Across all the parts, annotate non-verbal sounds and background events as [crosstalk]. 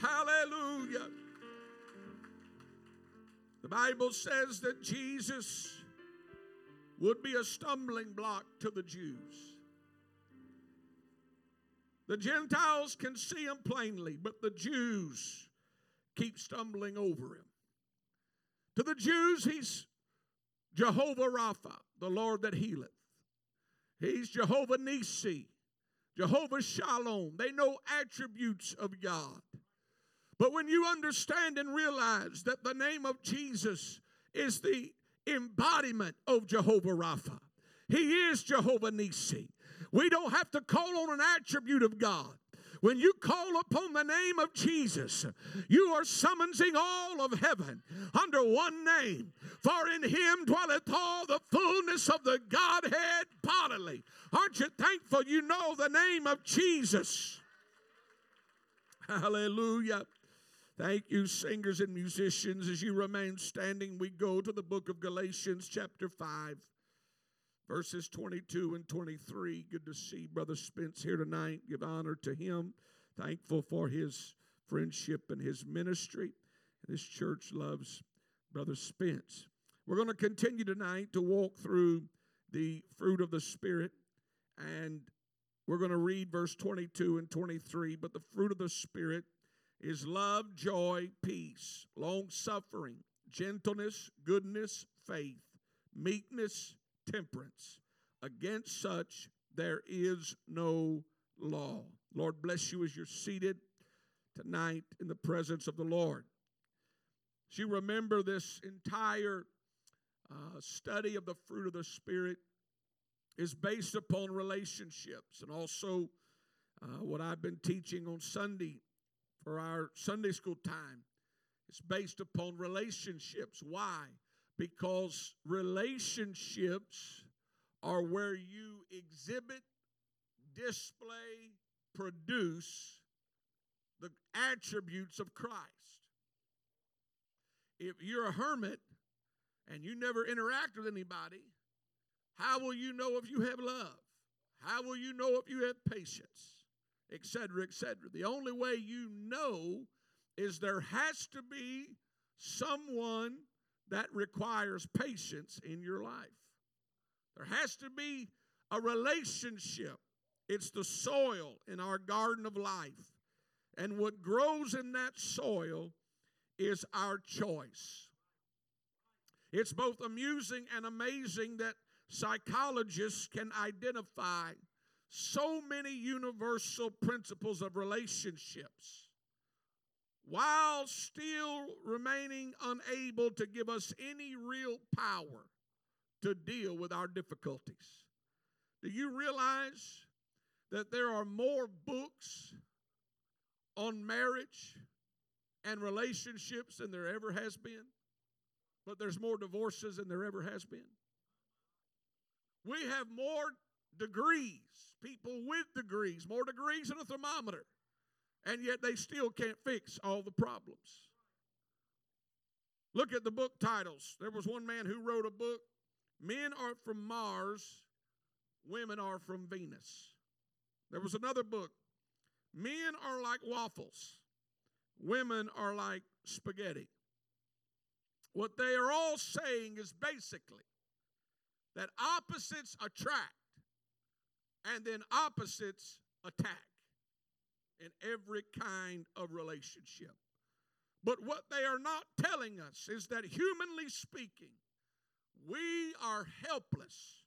Hallelujah. The Bible says that Jesus would be a stumbling block to the Jews. The Gentiles can see him plainly, but the Jews keep stumbling over him. To the Jews, he's Jehovah Rapha, the Lord that healeth. He's Jehovah Nissi, Jehovah Shalom. They know attributes of God. But when you understand and realize that the name of Jesus is the embodiment of Jehovah Rapha, He is Jehovah Nissi. We don't have to call on an attribute of God. When you call upon the name of Jesus, you are summoning all of heaven under one name. For in him dwelleth all the fullness of the Godhead bodily. Aren't you thankful you know the name of Jesus? Hallelujah. Thank you, singers and musicians. As you remain standing, we go to the book of Galatians, chapter 5, verses 22 and 23. Good to see Brother Spence here tonight. Give honor to him. Thankful for his friendship and his ministry. This church loves Brother Spence. We're going to continue tonight to walk through the fruit of the Spirit, and we're going to read verse 22 and 23. But the fruit of the Spirit is love, joy, peace, long suffering, gentleness, goodness, faith, meekness, temperance. Against such there is no law. Lord, bless you as you're seated tonight in the presence of the Lord. As you remember this entire uh, study of the fruit of the Spirit is based upon relationships and also uh, what I've been teaching on Sunday for our Sunday school time. It's based upon relationships. Why? Because relationships are where you exhibit, display, produce the attributes of Christ. If you're a hermit and you never interact with anybody, how will you know if you have love? How will you know if you have patience? Etc., etc. The only way you know is there has to be someone that requires patience in your life. There has to be a relationship. It's the soil in our garden of life. And what grows in that soil is our choice. It's both amusing and amazing that psychologists can identify so many universal principles of relationships while still remaining unable to give us any real power to deal with our difficulties. Do you realize that there are more books on marriage and relationships than there ever has been? But there's more divorces than there ever has been. We have more degrees people with degrees, more degrees than a thermometer, and yet they still can't fix all the problems. Look at the book titles. There was one man who wrote a book Men are from Mars, Women are from Venus. There was another book Men are like waffles, women are like spaghetti. What they are all saying is basically that opposites attract and then opposites attack in every kind of relationship. But what they are not telling us is that, humanly speaking, we are helpless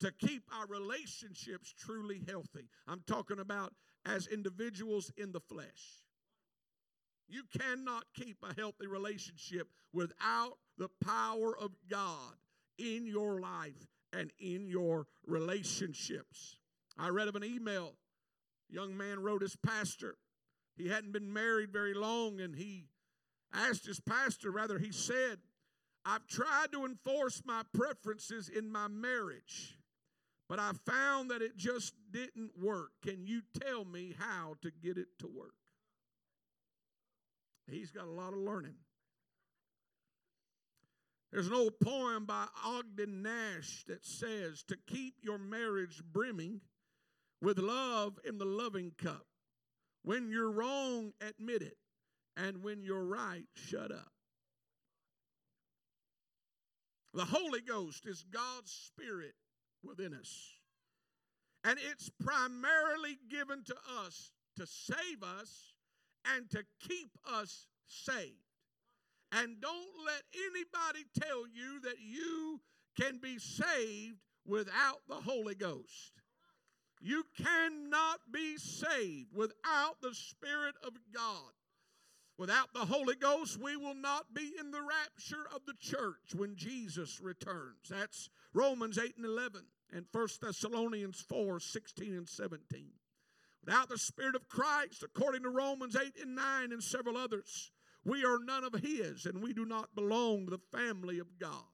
to keep our relationships truly healthy. I'm talking about as individuals in the flesh. You cannot keep a healthy relationship without the power of God in your life and in your relationships. I read of an email. young man wrote his pastor. He hadn't been married very long, and he asked his pastor, rather, he said, I've tried to enforce my preferences in my marriage, but I found that it just didn't work. Can you tell me how to get it to work? He's got a lot of learning. There's an old poem by Ogden Nash that says, To keep your marriage brimming with love in the loving cup, When you're wrong, admit it. And when you're right, shut up. The Holy Ghost is God's Spirit within us. And it's primarily given to us to save us and to keep us saved. And don't let anybody tell you that you can be saved without the Holy Ghost. You cannot be saved without the Spirit of God. Without the Holy Ghost, we will not be in the rapture of the church when Jesus returns. That's Romans 8 and 11 and 1 Thessalonians 4 16 and 17. Without the Spirit of Christ, according to Romans 8 and 9 and several others, we are none of His and we do not belong to the family of God.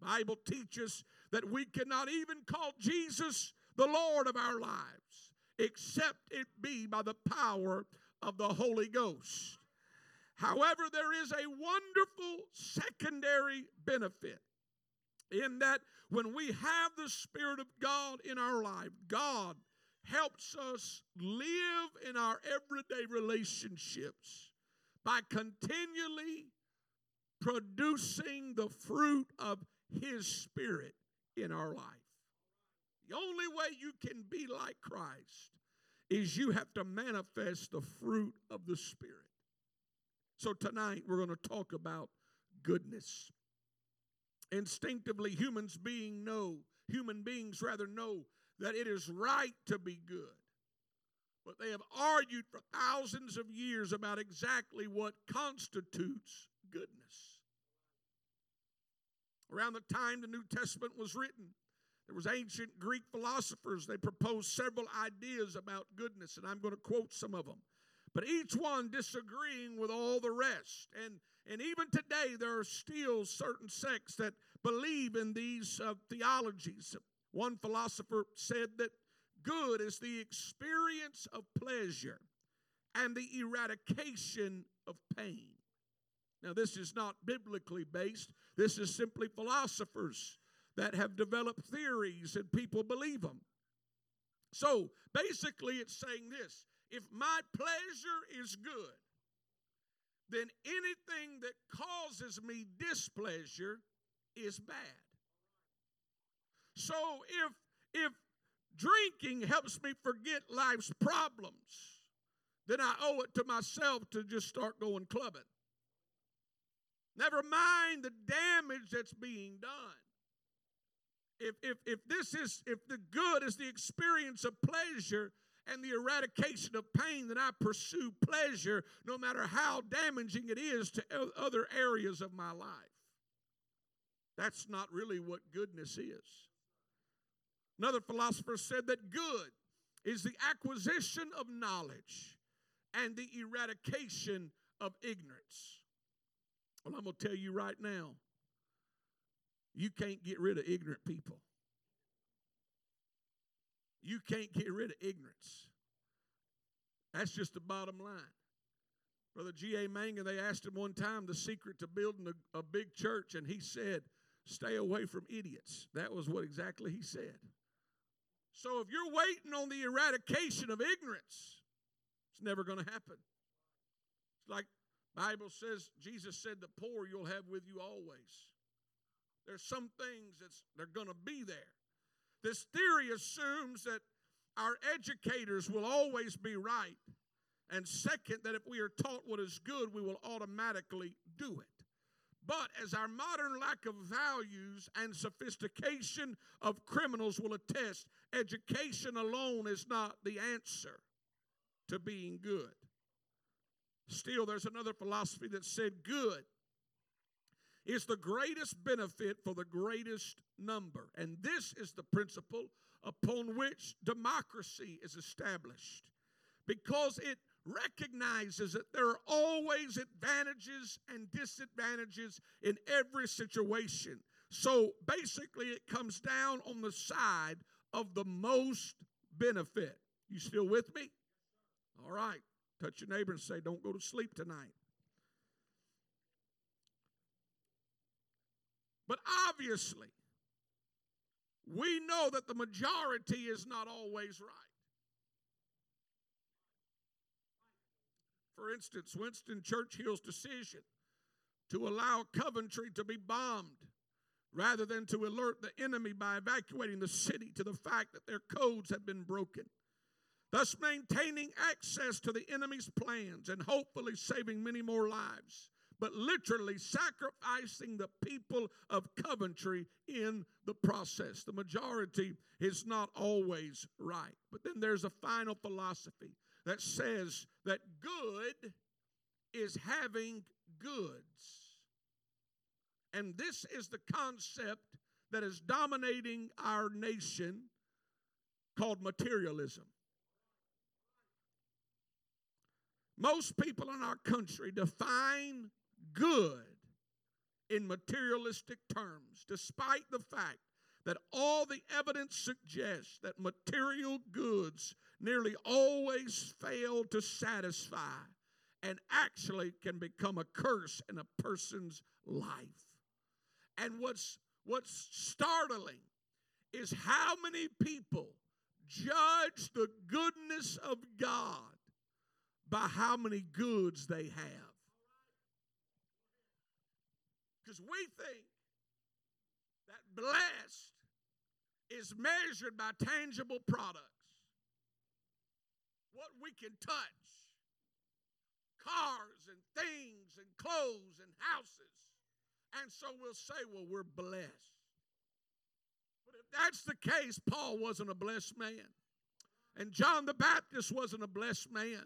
The Bible teaches that we cannot even call Jesus the Lord of our lives except it be by the power of the Holy Ghost. However, there is a wonderful secondary benefit in that when we have the Spirit of God in our life, God helps us live in our everyday relationships by continually producing the fruit of His Spirit in our life. The only way you can be like Christ is you have to manifest the fruit of the Spirit. So tonight we're going to talk about goodness. Instinctively, humans being know, human beings rather know that it is right to be good. But they have argued for thousands of years about exactly what constitutes goodness. Around the time the New Testament was written, there was ancient Greek philosophers. They proposed several ideas about goodness, and I'm going to quote some of them but each one disagreeing with all the rest. And, and even today, there are still certain sects that believe in these uh, theologies. One philosopher said that good is the experience of pleasure and the eradication of pain. Now, this is not biblically based, this is simply philosophers that have developed theories and people believe them. So basically, it's saying this if my pleasure is good, then anything that causes me displeasure is bad. So if if drinking helps me forget life's problems, then I owe it to myself to just start going clubbing. Never mind the damage that's being done. If, if, if this is, if the good is the experience of pleasure, and the eradication of pain then I pursue pleasure no matter how damaging it is to other areas of my life. That's not really what goodness is. Another philosopher said that good is the acquisition of knowledge and the eradication of ignorance. Well, I'm going to tell you right now you can't get rid of ignorant people. You can't get rid of ignorance. That's just the bottom line. Brother G.A. Mangun, they asked him one time the secret to building a, a big church, and he said, Stay away from idiots. That was what exactly he said. So if you're waiting on the eradication of ignorance, it's never going to happen. It's like Bible says, Jesus said, the poor you'll have with you always. There's some things that's they're going to be there. This theory assumes that our educators will always be right. And second, that if we are taught what is good, we will automatically do it. But as our modern lack of values and sophistication of criminals will attest, education alone is not the answer to being good. Still, there's another philosophy that said good is the greatest benefit for the greatest number. And this is the principle upon which democracy is established because it recognizes that there are always advantages and disadvantages in every situation. So basically, it comes down on the side of the most benefit. You still with me? All right. Touch your neighbor and say, Don't go to sleep tonight. But obviously, we know that the majority is not always right. For instance, Winston Churchill's decision to allow Coventry to be bombed rather than to alert the enemy by evacuating the city to the fact that their codes had been broken, thus maintaining access to the enemy's plans and hopefully saving many more lives, but literally sacrificing the people of Coventry in the process. The majority is not always right. But then there's a final philosophy that says that good is having goods. And this is the concept that is dominating our nation called materialism. Most people in our country define good in materialistic terms, despite the fact that all the evidence suggests that material goods nearly always fail to satisfy and actually can become a curse in a person's life. And what's what's startling is how many people judge the goodness of God by how many goods they have. Because we think blessed is measured by tangible products, what we can touch, cars and things and clothes and houses. And so we'll say, well, we're blessed. But if that's the case, Paul wasn't a blessed man. And John the Baptist wasn't a blessed man.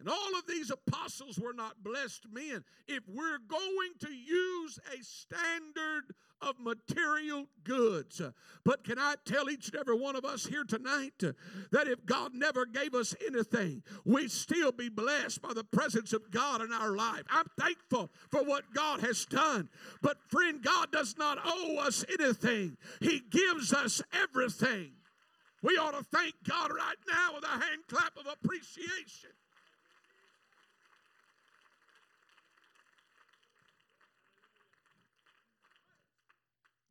And all of these apostles were not blessed men. If we're going to use a standard of material goods, but can I tell each and every one of us here tonight that if God never gave us anything, we'd still be blessed by the presence of God in our life. I'm thankful for what God has done. But friend, God does not owe us anything, He gives us everything. We ought to thank God right now with a hand clap of appreciation.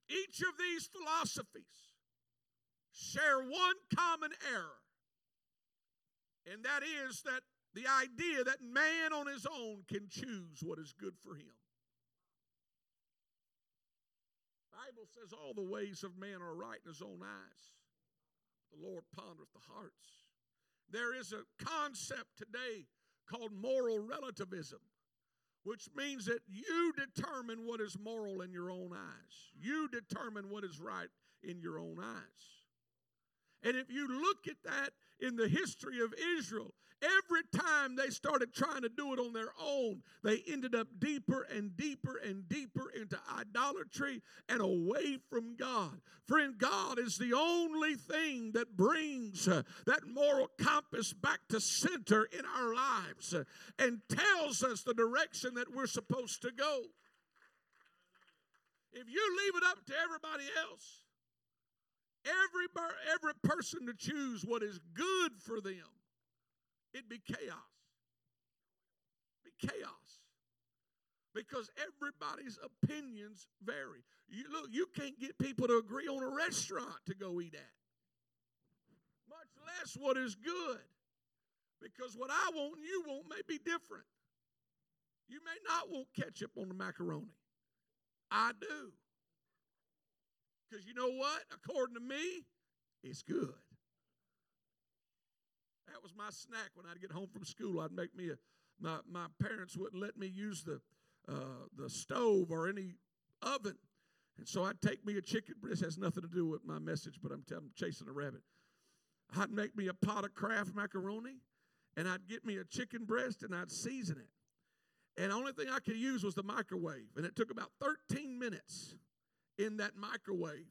Each of these philosophies share one common error, and that is that the idea that man on his own can choose what is good for him. Bible says all the ways of man are right in his own eyes. The Lord pondereth the hearts. There is a concept today called moral relativism which means that you determine what is moral in your own eyes. You determine what is right in your own eyes. And if you look at that in the history of Israel, every time they started trying to do it on their own, they ended up deeper and deeper and deeper into idolatry and away from God. Friend, God is the only thing that brings uh, that moral compass back to center in our lives uh, and tells us the direction that we're supposed to go. If you leave it up to everybody else, every, every person to choose what is good for them, it'd be chaos. Be chaos. Because everybody's opinions vary. You look, you can't get people to agree on a restaurant to go eat at. Much less what is good. Because what I want and you want may be different. You may not want ketchup on the macaroni. I do. Because you know what? According to me, it's good. That was my snack when I'd get home from school. I'd make me a, my, my parents wouldn't let me use the, uh, the stove or any oven. And so I'd take me a chicken This Has nothing to do with my message, but I'm, I'm chasing a rabbit. I'd make me a pot of Kraft macaroni, and I'd get me a chicken breast, and I'd season it. And the only thing I could use was the microwave, and it took about 13 minutes in that microwave.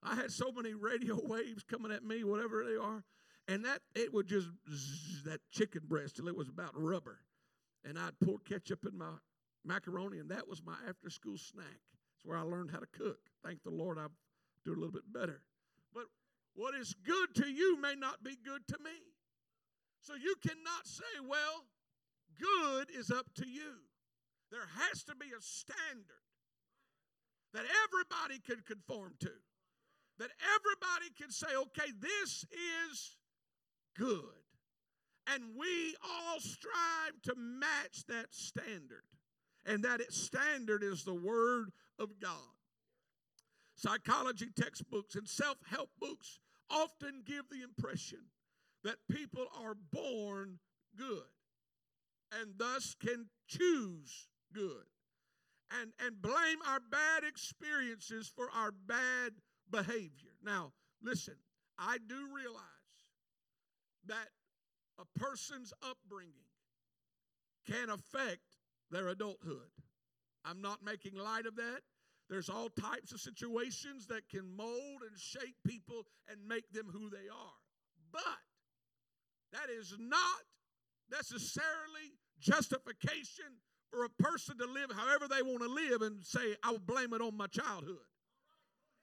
I had so many radio [laughs] waves coming at me, whatever they are, and that it would just zzz, that chicken breast till it was about rubber. And I'd pour ketchup in my macaroni, and that was my after school snack. It's where I learned how to cook. Thank the Lord, I do a little bit better. But what is good to you may not be good to me. So you cannot say, well, good is up to you. There has to be a standard that everybody can conform to. That everybody can say, okay, this is good. And we all strive to match that standard. And that its standard is the Word of God. Psychology textbooks and self help books often give the impression that people are born good and thus can choose good and, and blame our bad experiences for our bad behavior. Now, listen, I do realize that a person's upbringing can affect their adulthood. I'm not making light of that. There's all types of situations that can mold and shape people and make them who they are. But that is not necessarily justification for a person to live however they want to live and say, I will blame it on my childhood.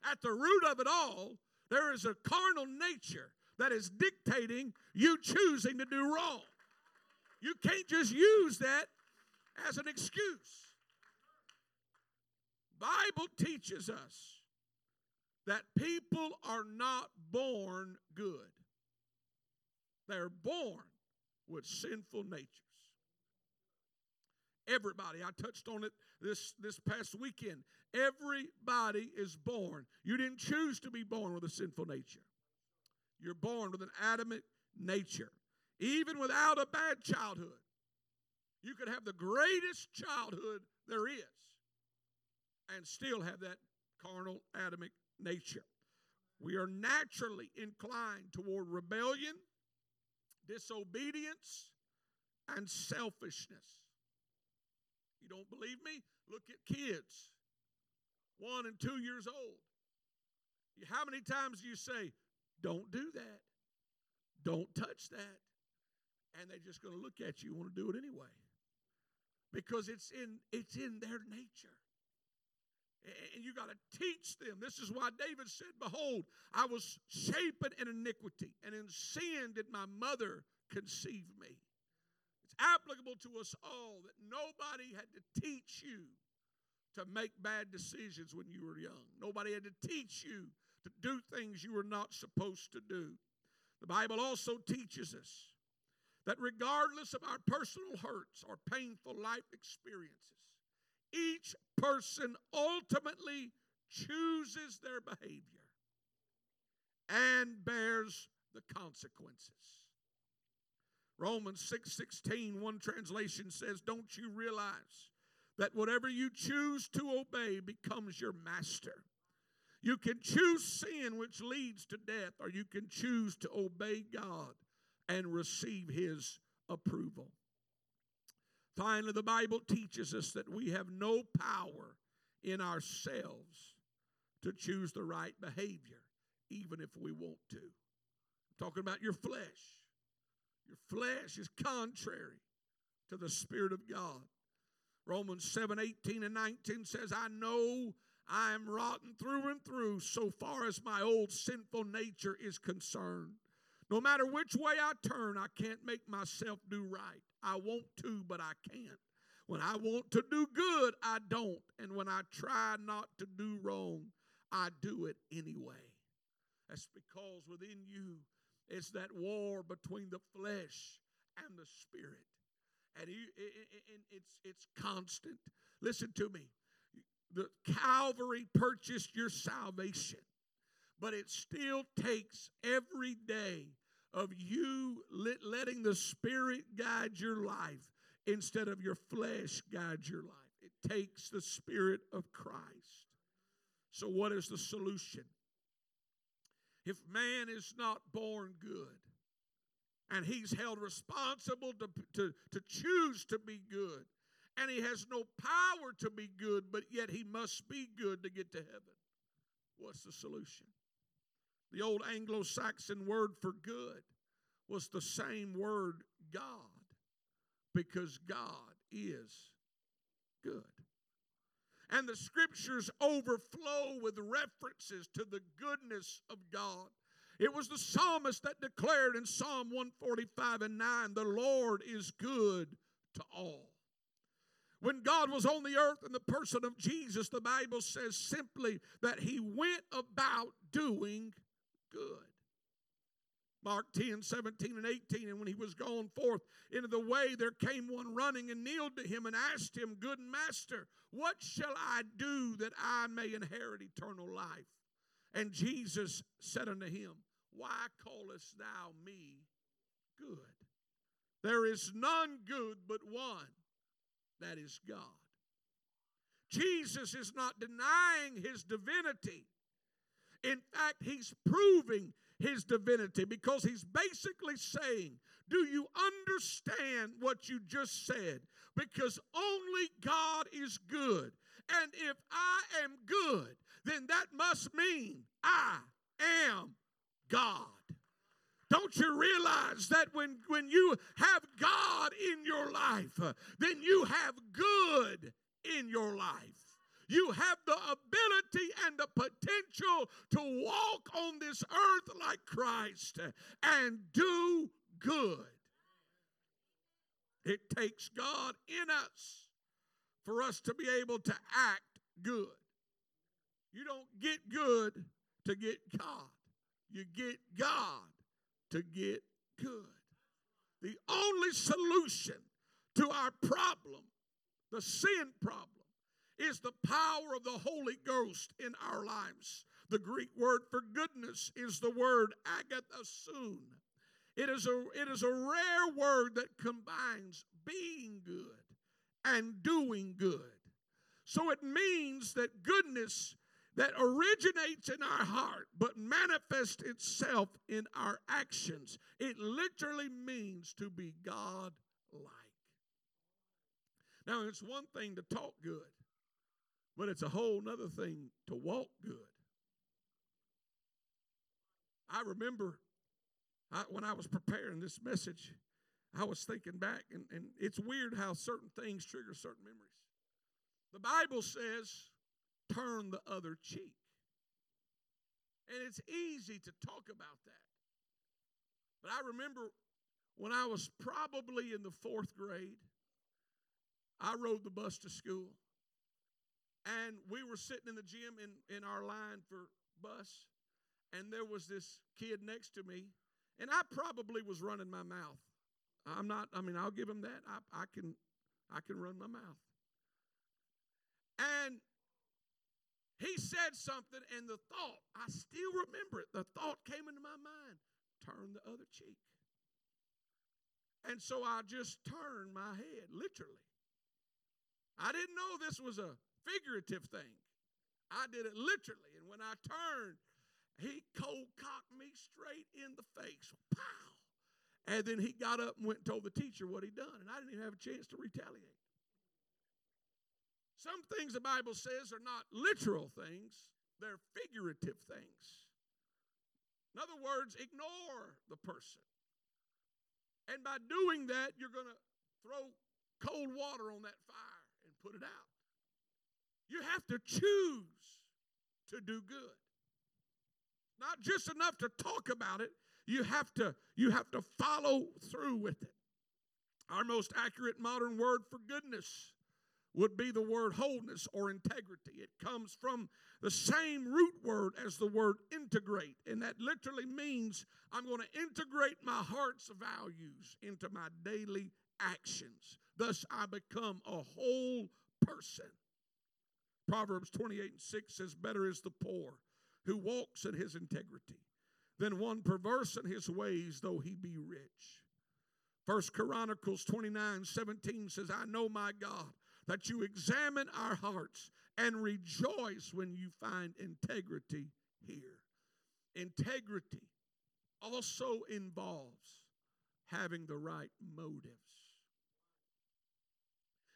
At the root of it all, there is a carnal nature that is dictating you choosing to do wrong. You can't just use that as an excuse. Bible teaches us that people are not born good. They're born with sinful natures. Everybody, I touched on it this, this past weekend. Everybody is born. You didn't choose to be born with a sinful nature. You're born with an Adamic nature. Even without a bad childhood, you could have the greatest childhood there is and still have that carnal Adamic nature. We are naturally inclined toward rebellion, disobedience, and selfishness. You don't believe me? Look at kids, one and two years old. How many times do you say, Don't do that? Don't touch that? And they're just going to look at you want to do it anyway. Because it's in, it's in their nature. And you got to teach them. This is why David said, Behold, I was shapen in iniquity, and in sin did my mother conceive me. It's applicable to us all that nobody had to teach you to make bad decisions when you were young. Nobody had to teach you to do things you were not supposed to do. The Bible also teaches us that regardless of our personal hurts or painful life experiences, each person ultimately chooses their behavior and bears the consequences. Romans 6 16, one translation says, Don't you realize that whatever you choose to obey becomes your master? You can choose sin, which leads to death, or you can choose to obey God and receive His approval. Finally, the Bible teaches us that we have no power in ourselves to choose the right behavior, even if we want to. I'm talking about your flesh. Your flesh is contrary to the Spirit of God. Romans 7 18 and 19 says, I know I am rotten through and through so far as my old sinful nature is concerned. No matter which way I turn, I can't make myself do right. I want to, but I can't. When I want to do good, I don't. And when I try not to do wrong, I do it anyway. That's because within you is that war between the flesh and the spirit. And it's, it's constant. Listen to me. The Calvary purchased your salvation, but it still takes every day of you letting the Spirit guide your life instead of your flesh guide your life. It takes the Spirit of Christ. So, what is the solution? If man is not born good and he's held responsible to, to, to choose to be good, and he has no power to be good, but yet he must be good to get to heaven, what's the solution? The old Anglo Saxon word for good was the same word God because God is good. And the scriptures overflow with references to the goodness of God. It was the psalmist that declared in Psalm 145 and 9, The Lord is good to all. When God was on the earth in the person of Jesus, the Bible says simply that he went about doing good. Mark 10, 17, and 18. And when he was gone forth into the way, there came one running and kneeled to him and asked him, Good master, what shall I do that I may inherit eternal life? And Jesus said unto him, Why callest thou me good? There is none good but one, that is God. Jesus is not denying his divinity. In fact, he's proving his divinity because he's basically saying, Do you understand what you just said? Because only God is good. And if I am good, then that must mean I am God. Don't you realize that when, when you have God in your life, uh, then you have good in your life? You have the ability and the potential to walk on this earth like Christ and do good. It takes God in us for us to be able to act good. You don't get good to get God, you get God to get good. The only solution to our problem, the sin problem, is the power of the Holy Ghost in our lives. The Greek word for goodness is the word agathosune. It is a, it is a rare word that combines being good and doing good. So it means that goodness that originates in our heart but manifests itself in our actions. It literally means to be God like. Now, it's one thing to talk good, but it's a whole other thing to walk good. I remember I, when I was preparing this message, I was thinking back, and, and it's weird how certain things trigger certain memories. The Bible says, turn the other cheek. And it's easy to talk about that. But I remember when I was probably in the fourth grade, I rode the bus to school. And we were sitting in the gym in, in our line for bus, and there was this kid next to me, and I probably was running my mouth. I'm not, I mean, I'll give him that. I, I can I can run my mouth. And he said something, and the thought, I still remember it. The thought came into my mind turn the other cheek. And so I just turned my head, literally. I didn't know this was a figurative thing. I did it literally. And when I turned, he cold cocked me straight in the face. Pow! And then he got up and went and told the teacher what he'd done. And I didn't even have a chance to retaliate. Some things the Bible says are not literal things, they're figurative things. In other words, ignore the person. And by doing that, you're going to throw cold water on that fire and put it out. You have to choose to do good. Not just enough to talk about it, you have to you have to follow through with it. Our most accurate modern word for goodness would be the word wholeness or integrity. It comes from the same root word as the word integrate, and that literally means I'm going to integrate my heart's values into my daily actions. Thus, I become a whole person. Proverbs 28 and 6 says, Better is the poor who walks in his integrity than one perverse in his ways, though he be rich. First Chronicles 29 17 says, I know my God, that you examine our hearts and rejoice when you find integrity here. Integrity also involves having the right motives.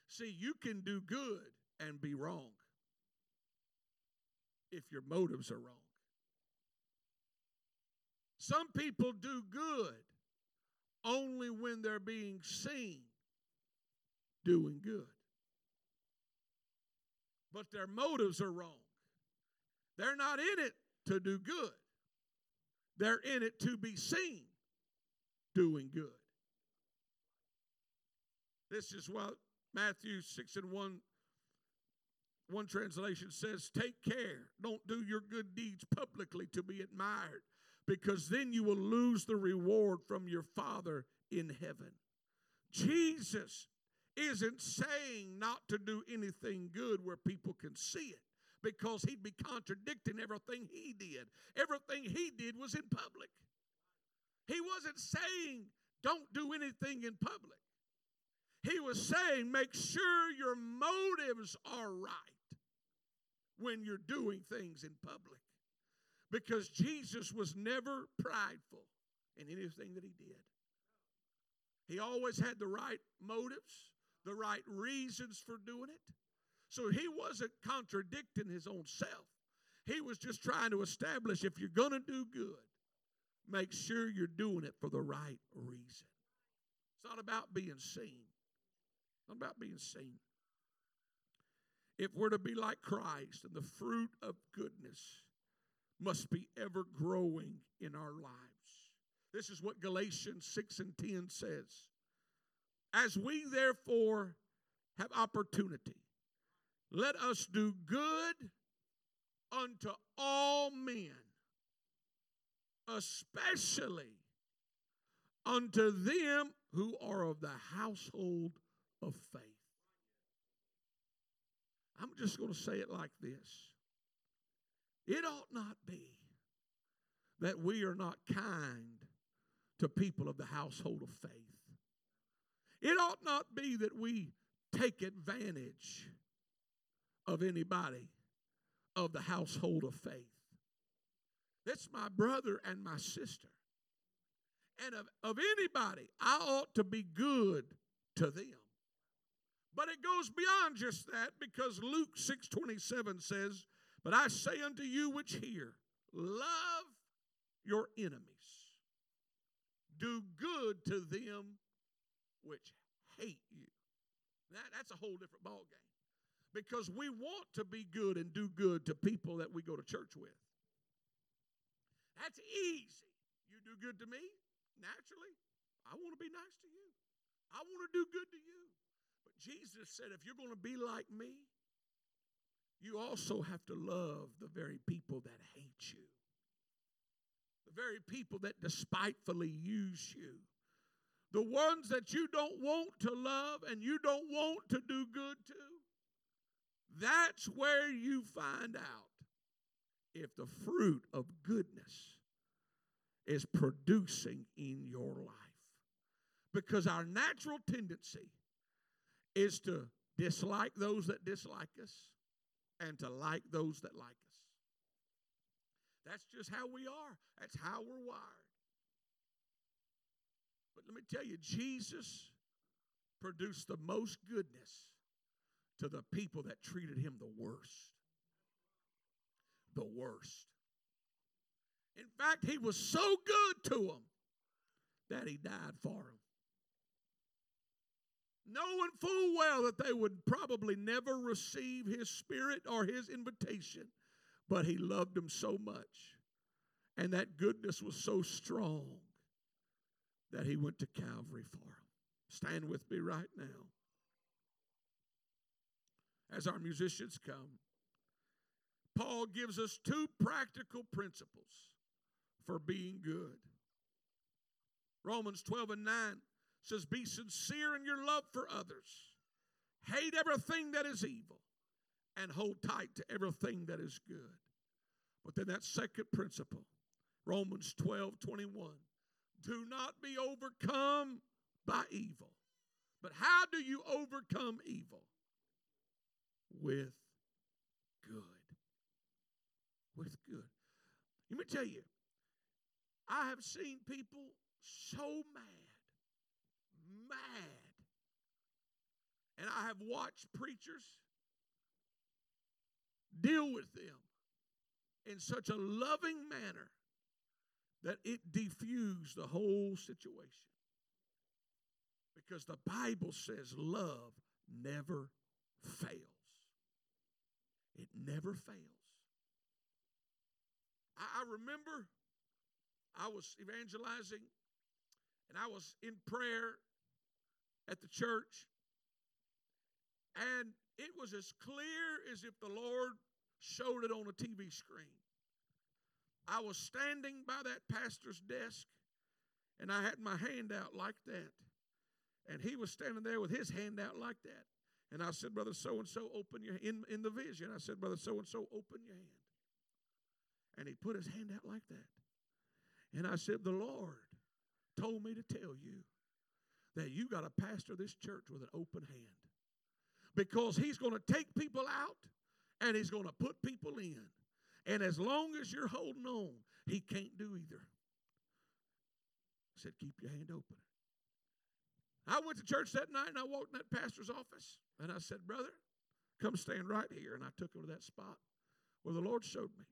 See, you can do good and be wrong if your motives are wrong. Some people do good only when they're being seen doing good. But their motives are wrong. They're not in it to do good, they're in it to be seen doing good. This is what Matthew 6 and 1 one translation says, Take care. Don't do your good deeds publicly to be admired. because then you will lose the reward from your Father in heaven. Jesus isn't saying not to do anything good where people can see it because he'd be contradicting everything he did. Everything he did was in public. He wasn't saying don't do anything in public. He was saying make sure your motives are right when you're doing things in public. Because Jesus was never prideful in anything that he did. He always had the right motives, the right reasons for doing it. So he wasn't contradicting his own self. He was just trying to establish if you're going to do good, make sure you're doing it for the right reason. It's not about being seen. It's not about being seen. If we're to be like Christ and the fruit of goodness must be ever growing in our lives. This is what Galatians 6 and 10 says. As we therefore have opportunity, let us do good unto all men, especially unto them who are of the household of faith. I'm just going to say it like this it ought not be that we are not kind to people of the household of faith. It ought not be that we take advantage of anybody of the household of faith. That's my brother and my sister. And of, of anybody, I ought to be good to them. But it goes beyond just that because Luke 6:27 says, but I say unto you which hear, love your enemies. Do good to them which hate you. That, that's a whole different ballgame. Because we want to be good and do good to people that we go to church with. That's easy. You do good to me, naturally. I want to be nice to you. I want to do good to you. But Jesus said, if you're going to be like me, you also have to love the very people that hate you, the very people that despitefully use you, the ones that you don't want to love and you don't want to do good to. That's where you find out if the fruit of goodness is producing in your life. Because our natural tendency is to dislike those that dislike us and to like those that like us. That's just how we are, that's how we're wired. Let me tell you, Jesus produced the most goodness to the people that treated him the worst. The worst. In fact, he was so good to them that he died for them knowing full well that they would probably never receive his spirit or his invitation, but he loved them so much. And that goodness was so strong that he went to Calvary for them. Stand with me right now. As our musicians come, Paul gives us two practical principles for being good. Romans 12 and 9 says, Be sincere in your love for others. Hate everything that is evil and hold tight to everything that is good. But then that second principle, Romans 12 21. Do not be overcome by evil. But how do you overcome evil? With good. With good. Let me tell you, I have seen people so mad mad. And I have watched preachers deal with them in such a loving manner that it diffused the whole situation. Because the Bible says love never fails. It never fails. I remember I was evangelizing and I was in prayer at the church. And it was as clear as if the Lord showed it on a TV screen. I was standing by that pastor's desk and I had my hand out like that. And he was standing there with his hand out like that. And I said, Brother so and so, open your in in the vision. I said, Brother so and so, open your hand. And he put his hand out like that. And I said, The Lord told me to tell you that you got to pastor this church with an open hand. Because he's going to take people out and he's going to put people in. And as long as you're holding on, he can't do either. I said, Keep your hand open. I went to church that night and I walked in that pastor's office and I said, Brother, come stand right here. And I took him to that spot where the Lord showed me.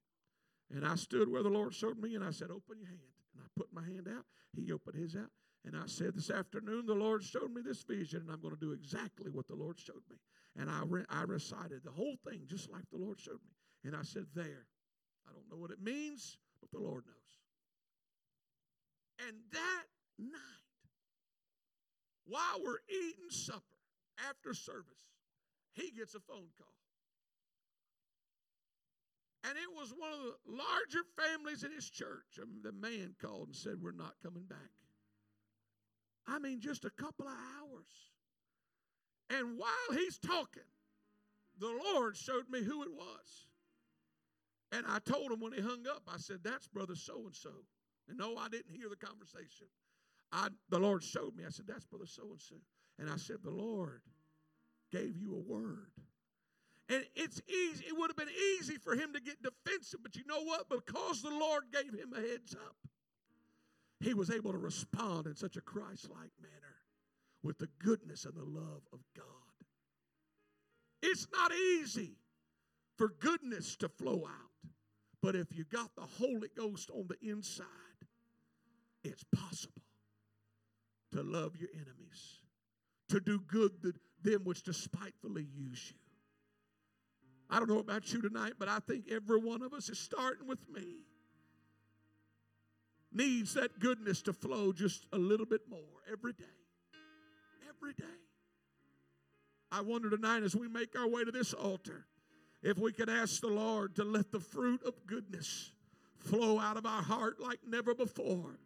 And I stood where the Lord showed me and I said, Open your hand. And I put my hand out. He opened his out. And I said, This afternoon, the Lord showed me this vision, and I'm going to do exactly what the Lord showed me. And I, re- I recited the whole thing just like the Lord showed me. And I said, There. I don't know what it means, but the Lord knows. And that night, while we're eating supper after service, he gets a phone call. And it was one of the larger families in his church. Mean, the man called and said, We're not coming back. I mean, just a couple of hours. And while he's talking, the Lord showed me who it was. And I told him when he hung up, I said, That's brother so and so. And no, I didn't hear the conversation. I, the Lord showed me. I said, That's brother so and so. And I said, The Lord gave you a word. And it's easy, it would have been easy for him to get defensive, but you know what? Because the Lord gave him a heads up, he was able to respond in such a Christ like manner with the goodness and the love of God. It's not easy for goodness to flow out, but if you got the Holy Ghost on the inside, it's possible to love your enemies, to do good to them which despitefully use you. I don't know about you tonight, but I think every one of us is starting with me. Needs that goodness to flow just a little bit more every day. Every day. I wonder tonight as we make our way to this altar if we could ask the Lord to let the fruit of goodness flow out of our heart like never before.